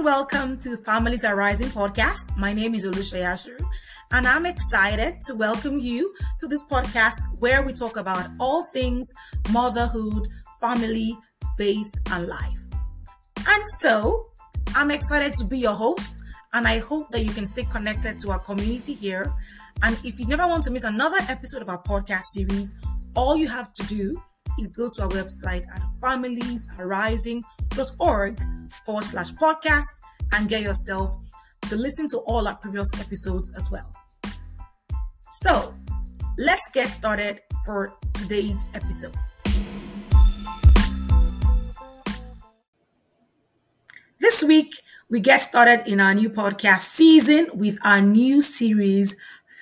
and welcome to Families Arising podcast. My name is Olusha Yashiru, and I'm excited to welcome you to this podcast where we talk about all things motherhood, family, faith, and life. And so, I'm excited to be your host, and I hope that you can stay connected to our community here. And if you never want to miss another episode of our podcast series, all you have to do is go to our website at familiesarising.org forward slash podcast and get yourself to listen to all our previous episodes as well. So let's get started for today's episode. This week, we get started in our new podcast season with our new series,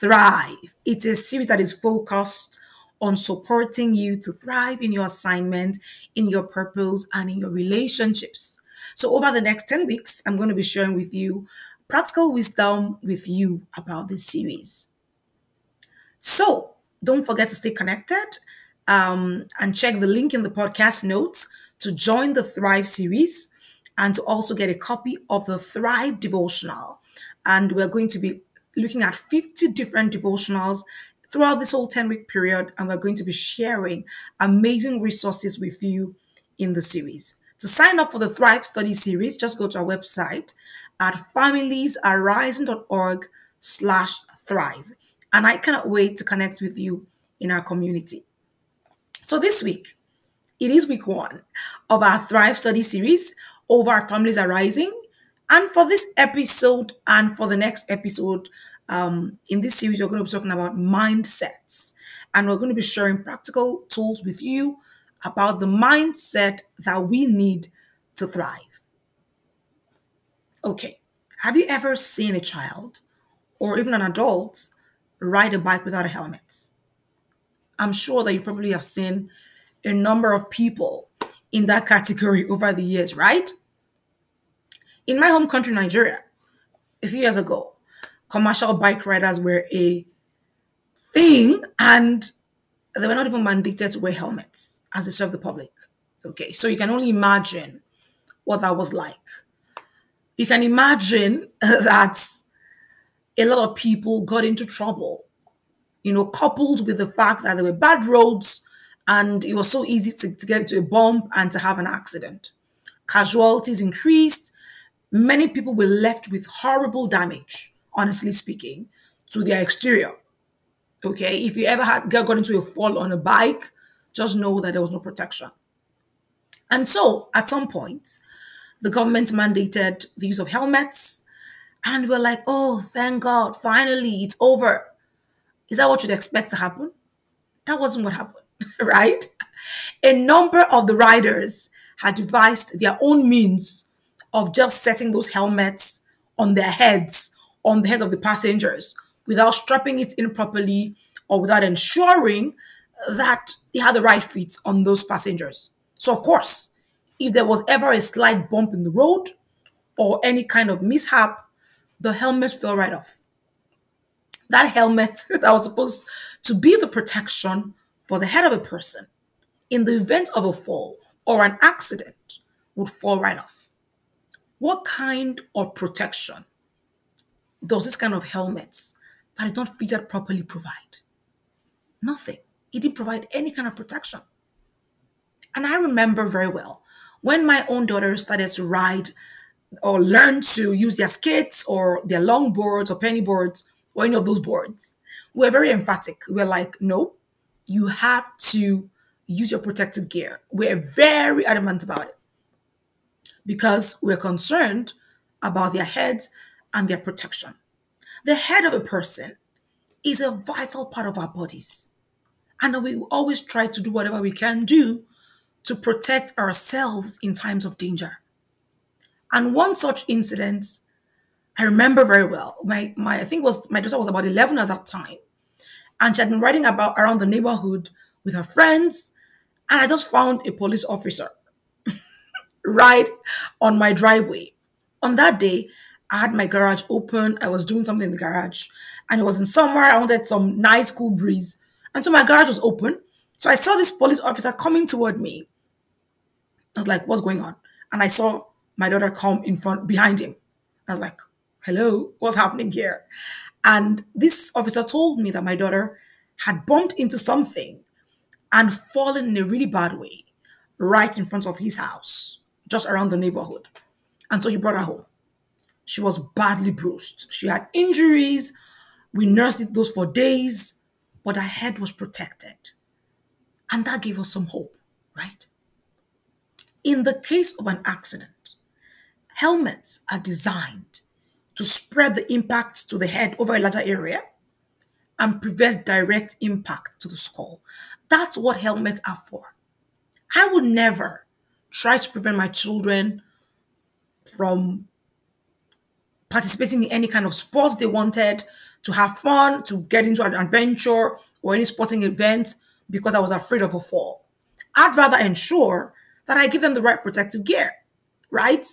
Thrive. It's a series that is focused on supporting you to thrive in your assignment, in your purpose, and in your relationships. So, over the next 10 weeks, I'm going to be sharing with you practical wisdom with you about this series. So, don't forget to stay connected um, and check the link in the podcast notes to join the Thrive series and to also get a copy of the Thrive devotional. And we're going to be looking at 50 different devotionals throughout this whole 10 week period, and we're going to be sharing amazing resources with you in the series. To sign up for the Thrive Study series, just go to our website at familiesarising.org slash thrive. And I cannot wait to connect with you in our community. So this week, it is week one of our Thrive Study series over our Families Arising. And for this episode and for the next episode, um, in this series, we're going to be talking about mindsets. And we're going to be sharing practical tools with you about the mindset that we need to thrive. Okay, have you ever seen a child or even an adult ride a bike without a helmet? I'm sure that you probably have seen a number of people in that category over the years, right? In my home country, Nigeria, a few years ago, commercial bike riders were a thing and they were not even mandated to wear helmets as they serve the public. Okay, so you can only imagine what that was like. You can imagine that a lot of people got into trouble, you know, coupled with the fact that there were bad roads and it was so easy to, to get into a bump and to have an accident. Casualties increased. Many people were left with horrible damage honestly speaking, to their exterior. Okay, if you ever had got into a fall on a bike, just know that there was no protection. And so, at some point, the government mandated the use of helmets, and we're like, oh, thank God, finally, it's over. Is that what you'd expect to happen? That wasn't what happened, right? A number of the riders had devised their own means of just setting those helmets on their heads on the head of the passengers without strapping it in properly or without ensuring that they had the right fit on those passengers. So, of course, if there was ever a slight bump in the road or any kind of mishap, the helmet fell right off. That helmet that was supposed to be the protection for the head of a person in the event of a fall or an accident would fall right off. What kind of protection does this kind of helmets that is not fitted properly provide? Nothing. It didn't provide any kind of protection. And I remember very well when my own daughter started to ride or learn to use their skates or their long boards or penny boards or any of those boards. We are very emphatic. We're like, no, you have to use your protective gear. We're very adamant about it because we're concerned about their heads and their protection. The head of a person is a vital part of our bodies. And we always try to do whatever we can do to protect ourselves in times of danger. And one such incident I remember very well. My my I think was my daughter was about 11 at that time. And she had been riding about around the neighborhood with her friends. And I just found a police officer right on my driveway. On that day, I had my garage open. I was doing something in the garage and it was in summer. I wanted some nice cool breeze. And so my garage was open. So I saw this police officer coming toward me. I was like, what's going on? And I saw my daughter come in front behind him. I was like, hello, what's happening here? And this officer told me that my daughter had bumped into something and fallen in a really bad way right in front of his house, just around the neighborhood. And so he brought her home. She was badly bruised. She had injuries. We nursed those for days, but her head was protected. And that gave us some hope, right? In the case of an accident, helmets are designed to spread the impact to the head over a larger area and prevent direct impact to the skull. That's what helmets are for. I would never try to prevent my children from participating in any kind of sports they wanted, to have fun, to get into an adventure or any sporting event because I was afraid of a fall. I'd rather ensure that I give them the right protective gear, right?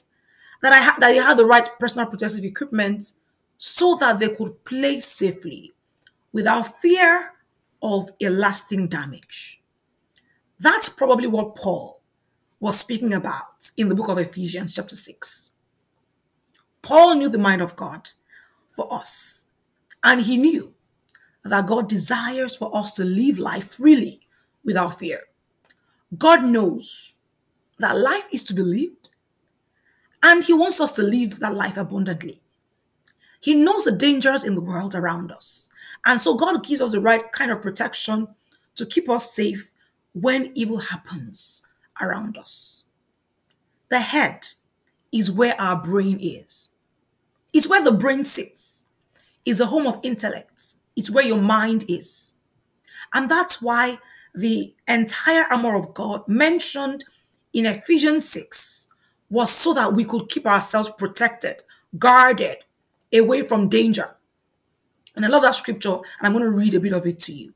That I ha- that they have the right personal protective equipment so that they could play safely without fear of a lasting damage. That's probably what Paul was speaking about in the book of Ephesians, chapter 6. Paul knew the mind of God for us, and he knew that God desires for us to live life freely without fear. God knows that life is to be lived, and he wants us to live that life abundantly. He knows the dangers in the world around us. And so God gives us the right kind of protection to keep us safe when evil happens around us. The head is where our brain is. It's where the brain sits. It's a home of intellect. It's where your mind is. And that's why the entire armor of God mentioned in Ephesians 6 was so that we could keep ourselves protected, guarded, away from danger. And I love that scripture, and I'm going to read a bit of it to you.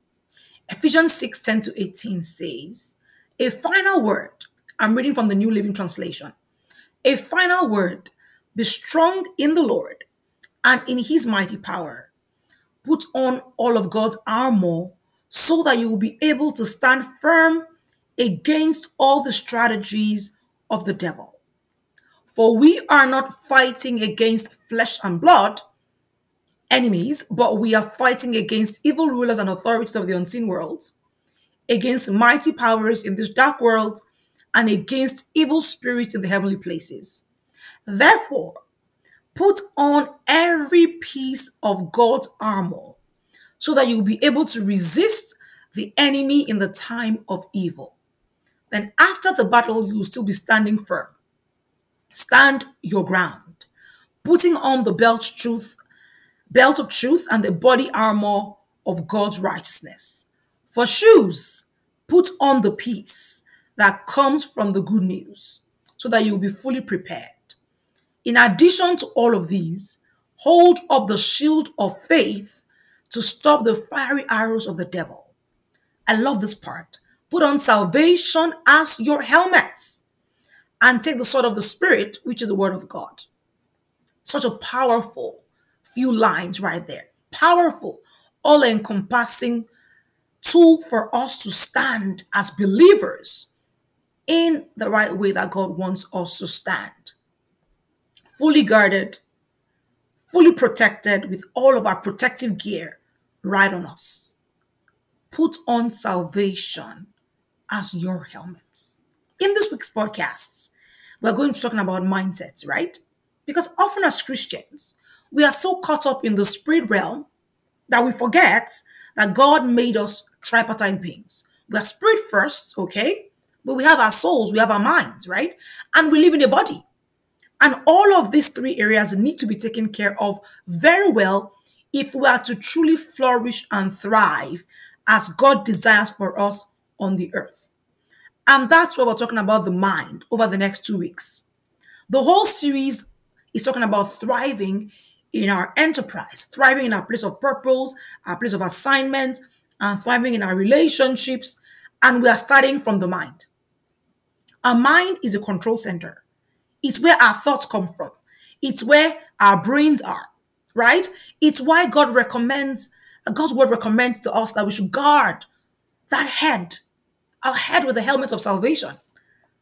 Ephesians 6 10 to 18 says, A final word. I'm reading from the New Living Translation. A final word be strong in the Lord and in his mighty power. Put on all of God's armor so that you will be able to stand firm against all the strategies of the devil. For we are not fighting against flesh and blood, enemies, but we are fighting against evil rulers and authorities of the unseen world, against mighty powers in this dark world, and against evil spirits in the heavenly places. Therefore, put on every piece of God's armor so that you'll be able to resist the enemy in the time of evil. Then, after the battle, you'll still be standing firm. Stand your ground, putting on the belt truth belt of truth, and the body armor of God's righteousness. For shoes, put on the peace that comes from the good news so that you'll be fully prepared. In addition to all of these, hold up the shield of faith to stop the fiery arrows of the devil. I love this part. Put on salvation as your helmets and take the sword of the Spirit, which is the word of God. Such a powerful few lines right there. Powerful, all encompassing tool for us to stand as believers in the right way that God wants us to stand. Fully guarded, fully protected with all of our protective gear right on us. Put on salvation as your helmets. In this week's podcasts, we're going to be talking about mindsets, right? Because often as Christians, we are so caught up in the spirit realm that we forget that God made us tripartite beings. We are spirit first, okay? But we have our souls, we have our minds, right? And we live in a body. And all of these three areas need to be taken care of very well if we are to truly flourish and thrive as God desires for us on the earth. And that's what we're talking about the mind over the next two weeks. The whole series is talking about thriving in our enterprise, thriving in our place of purpose, our place of assignment, and thriving in our relationships. And we are starting from the mind. Our mind is a control center. It's where our thoughts come from. It's where our brains are, right? It's why God recommends, God's word recommends to us that we should guard that head, our head with the helmet of salvation.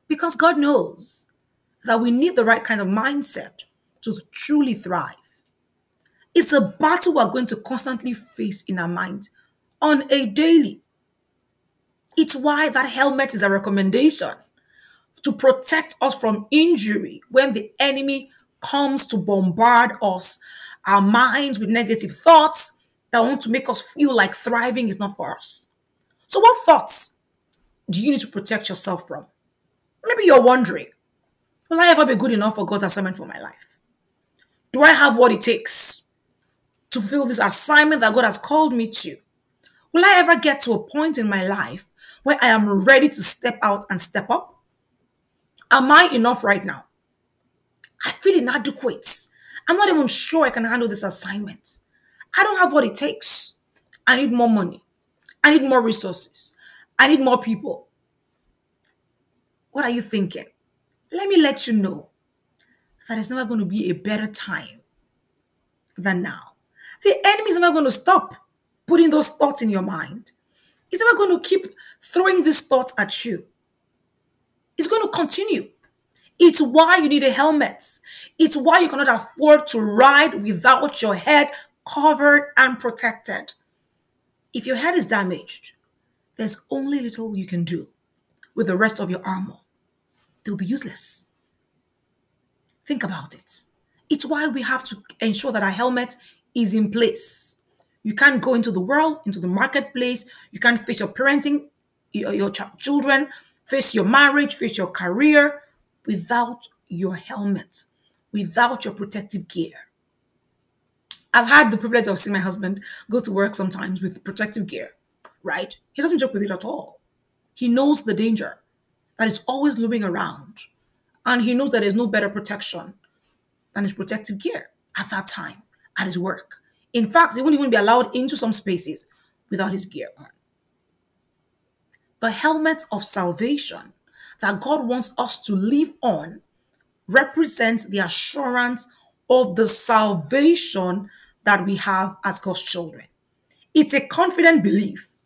Because God knows that we need the right kind of mindset to truly thrive. It's a battle we're going to constantly face in our mind on a daily. It's why that helmet is a recommendation to protect us from injury when the enemy comes to bombard us, our minds with negative thoughts that want to make us feel like thriving is not for us. So, what thoughts do you need to protect yourself from? Maybe you're wondering, will I ever be good enough for God's assignment for my life? Do I have what it takes to fulfill this assignment that God has called me to? Will I ever get to a point in my life where I am ready to step out and step up? Am I enough right now? I feel inadequate. I'm not even sure I can handle this assignment. I don't have what it takes. I need more money. I need more resources. I need more people. What are you thinking? Let me let you know that it's never going to be a better time than now. The enemy is never going to stop putting those thoughts in your mind. He's never going to keep throwing these thoughts at you. It's going to continue. It's why you need a helmet. It's why you cannot afford to ride without your head covered and protected. If your head is damaged, there's only little you can do with the rest of your armor. They'll be useless. Think about it. It's why we have to ensure that our helmet is in place. You can't go into the world, into the marketplace. You can't face your parenting, your, your ch- children, face your marriage, face your career without your helmet, without your protective gear. I've had the privilege of seeing my husband go to work sometimes with protective gear, right? He doesn't joke with it at all. He knows the danger that is always looming around. And he knows that there's no better protection than his protective gear at that time at his work. In fact, he wouldn't even be allowed into some spaces without his gear on. The helmet of salvation that God wants us to live on represents the assurance of the salvation that we have as God's children. It's a confident belief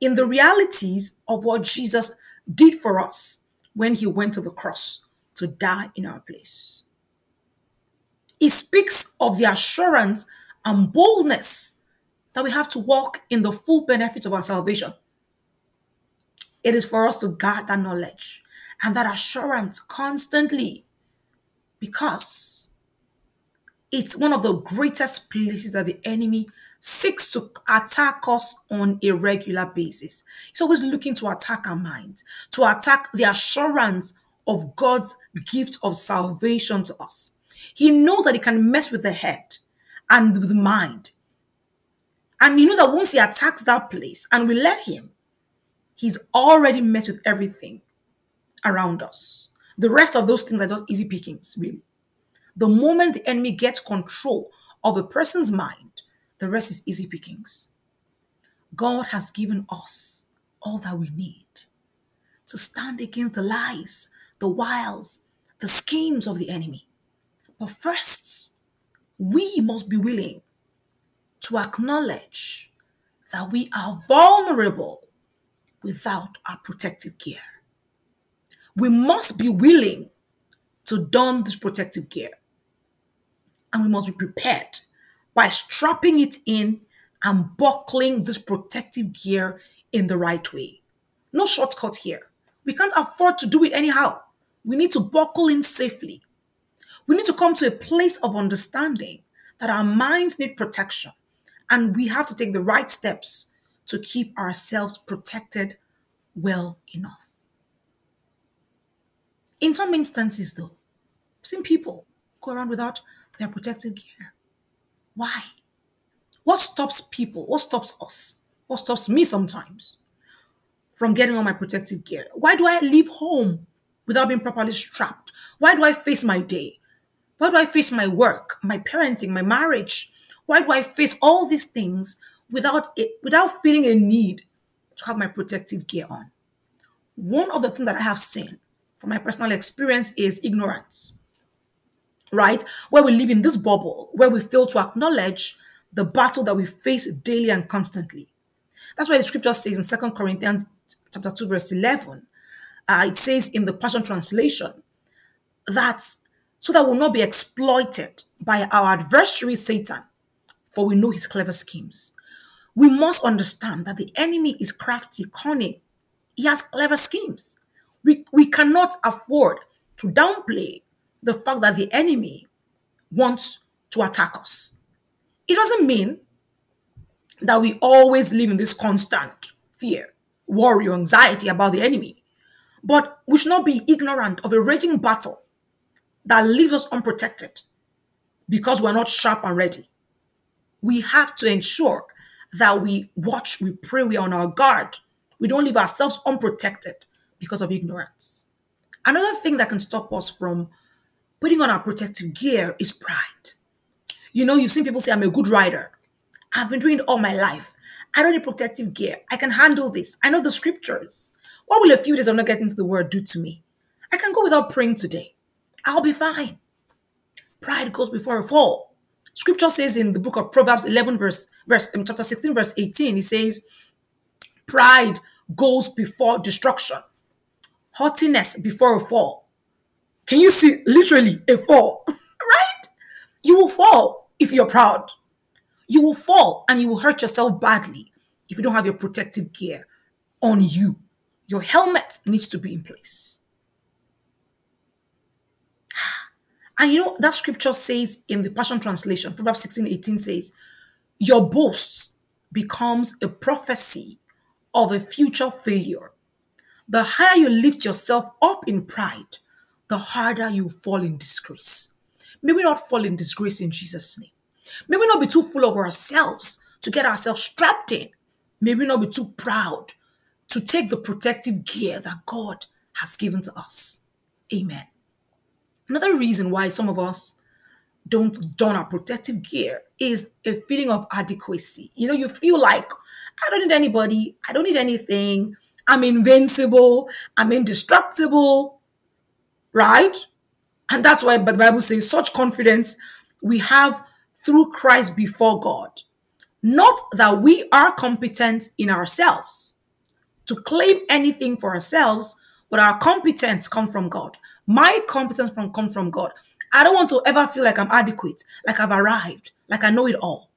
in the realities of what Jesus did for us when he went to the cross to die in our place. It speaks of the assurance and boldness that we have to walk in the full benefit of our salvation. It is for us to guard that knowledge and that assurance constantly because it's one of the greatest places that the enemy seeks to attack us on a regular basis. He's always looking to attack our minds, to attack the assurance of God's gift of salvation to us. He knows that he can mess with the head and with the mind. And he knows that once he attacks that place and we let him, he's already messed with everything around us. The rest of those things are just easy pickings, really. The moment the enemy gets control of a person's mind, the rest is easy pickings. God has given us all that we need to stand against the lies, the wiles, the schemes of the enemy. But first, we must be willing to acknowledge that we are vulnerable without our protective gear. We must be willing to don this protective gear and we must be prepared by strapping it in and buckling this protective gear in the right way. No shortcut here. We can't afford to do it anyhow. We need to buckle in safely. We need to come to a place of understanding that our minds need protection and we have to take the right steps to keep ourselves protected well enough. In some instances, though, I've seen people go around without their protective gear. Why? What stops people? What stops us? What stops me sometimes from getting on my protective gear? Why do I leave home without being properly strapped? Why do I face my day? Why do I face my work, my parenting, my marriage? Why do I face all these things without it, without feeling a need to have my protective gear on? One of the things that I have seen from my personal experience is ignorance right? Where we live in this bubble, where we fail to acknowledge the battle that we face daily and constantly. That's why the scripture says in Second Corinthians chapter 2, verse 11, uh, it says in the Passion Translation, that so that we'll not be exploited by our adversary Satan, for we know his clever schemes. We must understand that the enemy is crafty, cunning. He has clever schemes. We, we cannot afford to downplay the fact that the enemy wants to attack us. It doesn't mean that we always live in this constant fear, worry, or anxiety about the enemy. But we should not be ignorant of a raging battle that leaves us unprotected because we're not sharp and ready. We have to ensure that we watch, we pray, we are on our guard. We don't leave ourselves unprotected because of ignorance. Another thing that can stop us from putting on our protective gear is pride. You know, you've seen people say, I'm a good rider. I've been doing it all my life. I don't need protective gear. I can handle this. I know the scriptures. What will a few days of not getting to the word do to me? I can go without praying today. I'll be fine. Pride goes before a fall. Scripture says in the book of Proverbs 11, verse, verse um, chapter 16, verse 18, it says, Pride goes before destruction, haughtiness before a fall. Can you see literally a fall? right? You will fall if you're proud. You will fall and you will hurt yourself badly if you don't have your protective gear on you. Your helmet needs to be in place. And you know, that scripture says in the Passion Translation, Proverbs 16 18 says, Your boasts becomes a prophecy of a future failure. The higher you lift yourself up in pride, the harder you fall in disgrace. May we not fall in disgrace in Jesus' name. May we not be too full of ourselves to get ourselves strapped in. May we not be too proud to take the protective gear that God has given to us. Amen. Another reason why some of us don't don our protective gear is a feeling of adequacy. You know, you feel like I don't need anybody, I don't need anything, I'm invincible, I'm indestructible, right? And that's why the Bible says such confidence we have through Christ before God. Not that we are competent in ourselves to claim anything for ourselves, but our competence come from God. My competence from come from God. I don't want to ever feel like I'm adequate, like I've arrived, like I know it all.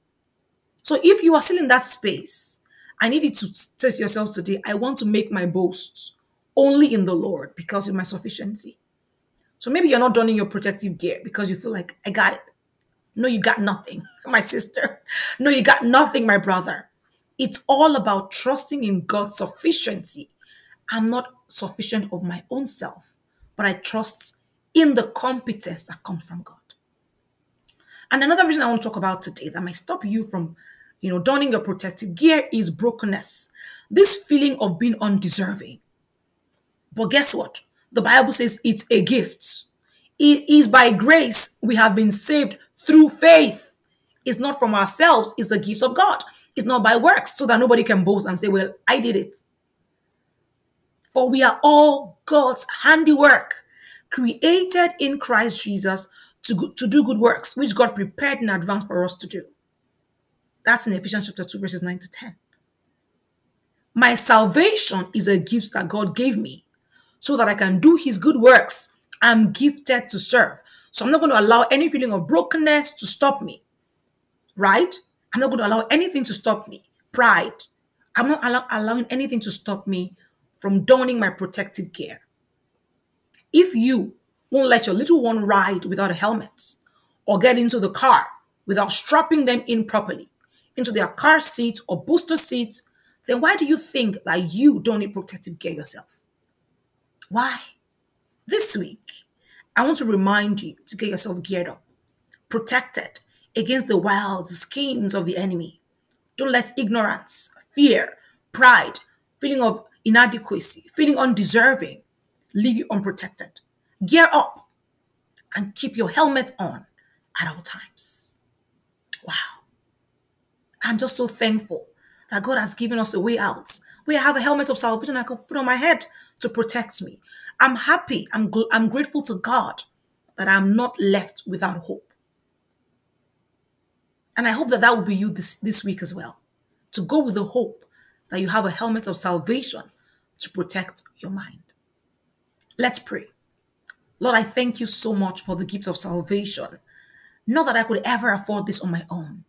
So if you are still in that space, I need you to test yourself today, I want to make my boasts only in the Lord because of my sufficiency. So maybe you're not donning your protective gear because you feel like I got it. No, you got nothing, my sister. No, you got nothing, my brother. It's all about trusting in God's sufficiency. I'm not sufficient of my own self, but I trust in the competence that comes from God. And another reason I want to talk about today that might stop you from, you know, donning your protective gear is brokenness. This feeling of being undeserving. But guess what? The Bible says it's a gift. It is by grace we have been saved through faith. It's not from ourselves, it's a gift of God. It's not by works, so that nobody can boast and say, Well, I did it. For we are all God's handiwork, created in Christ Jesus to, to do good works, which God prepared in advance for us to do. That's in Ephesians chapter 2, verses 9 to 10. My salvation is a gift that God gave me so that I can do his good works. I'm gifted to serve. So I'm not going to allow any feeling of brokenness to stop me. Right? I'm not going to allow anything to stop me. Pride. I'm not allow- allowing anything to stop me from donning my protective gear. If you won't let your little one ride without a helmet or get into the car without strapping them in properly into their car seats or booster seats, then why do you think that you don't need protective gear yourself? Why? This week, I want to remind you to get yourself geared up, protected against the wild schemes of the enemy. Don't let ignorance, fear, pride, feeling of inadequacy, feeling undeserving leave you unprotected. Gear up and keep your helmet on at all times. Wow. I'm just so thankful that God has given us a way out. We have a helmet of salvation I can put on my head to protect me. I'm happy. I'm, gl- I'm grateful to God that I'm not left without hope. And I hope that that will be you this, this week as well. To go with the hope that you have a helmet of salvation to protect your mind. Let's pray. Lord, I thank you so much for the gift of salvation. Not that I could ever afford this on my own.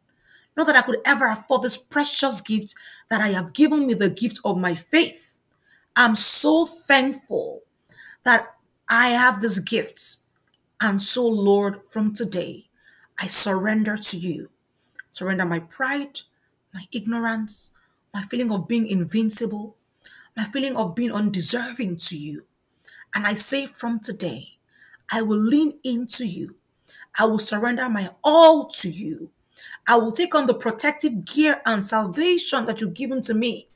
Not that I could ever afford this precious gift that I have given me the gift of my faith. I'm so thankful that I have this gift. And so, Lord, from today, I surrender to you. Surrender my pride, my ignorance, my feeling of being invincible, my feeling of being undeserving to you. And I say from today, I will lean into you. I will surrender my all to you. I will take on the protective gear and salvation that you've given to me.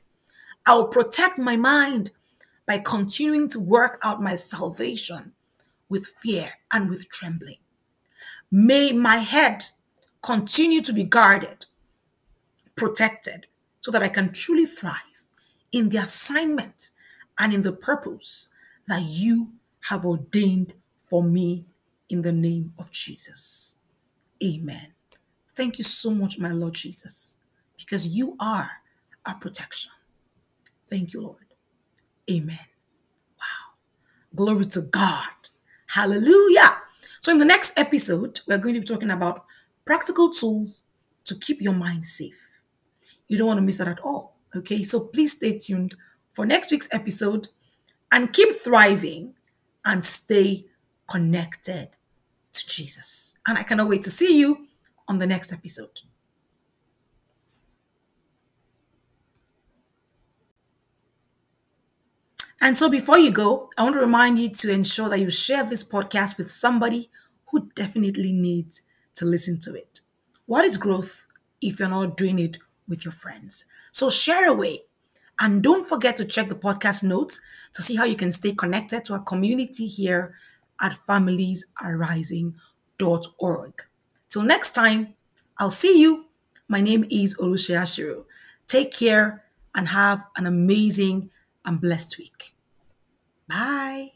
I will protect my mind by continuing to work out my salvation with fear and with trembling. May my head continue to be guarded, protected, so that I can truly thrive in the assignment and in the purpose that you have ordained for me in the name of Jesus. Amen. Thank you so much, my Lord Jesus, because you are our protection. Thank you, Lord. Amen. Wow. Glory to God. Hallelujah. So, in the next episode, we're going to be talking about practical tools to keep your mind safe. You don't want to miss that at all. Okay, so please stay tuned for next week's episode and keep thriving and stay connected to Jesus. And I cannot wait to see you on the next episode. And so before you go, I want to remind you to ensure that you share this podcast with somebody who definitely needs to listen to it. What is growth if you're not doing it with your friends? So share away. And don't forget to check the podcast notes to see how you can stay connected to our community here at familiesarising.org. Till next time, I'll see you. My name is Olushia Shiro. Take care and have an amazing and blessed week. Bye.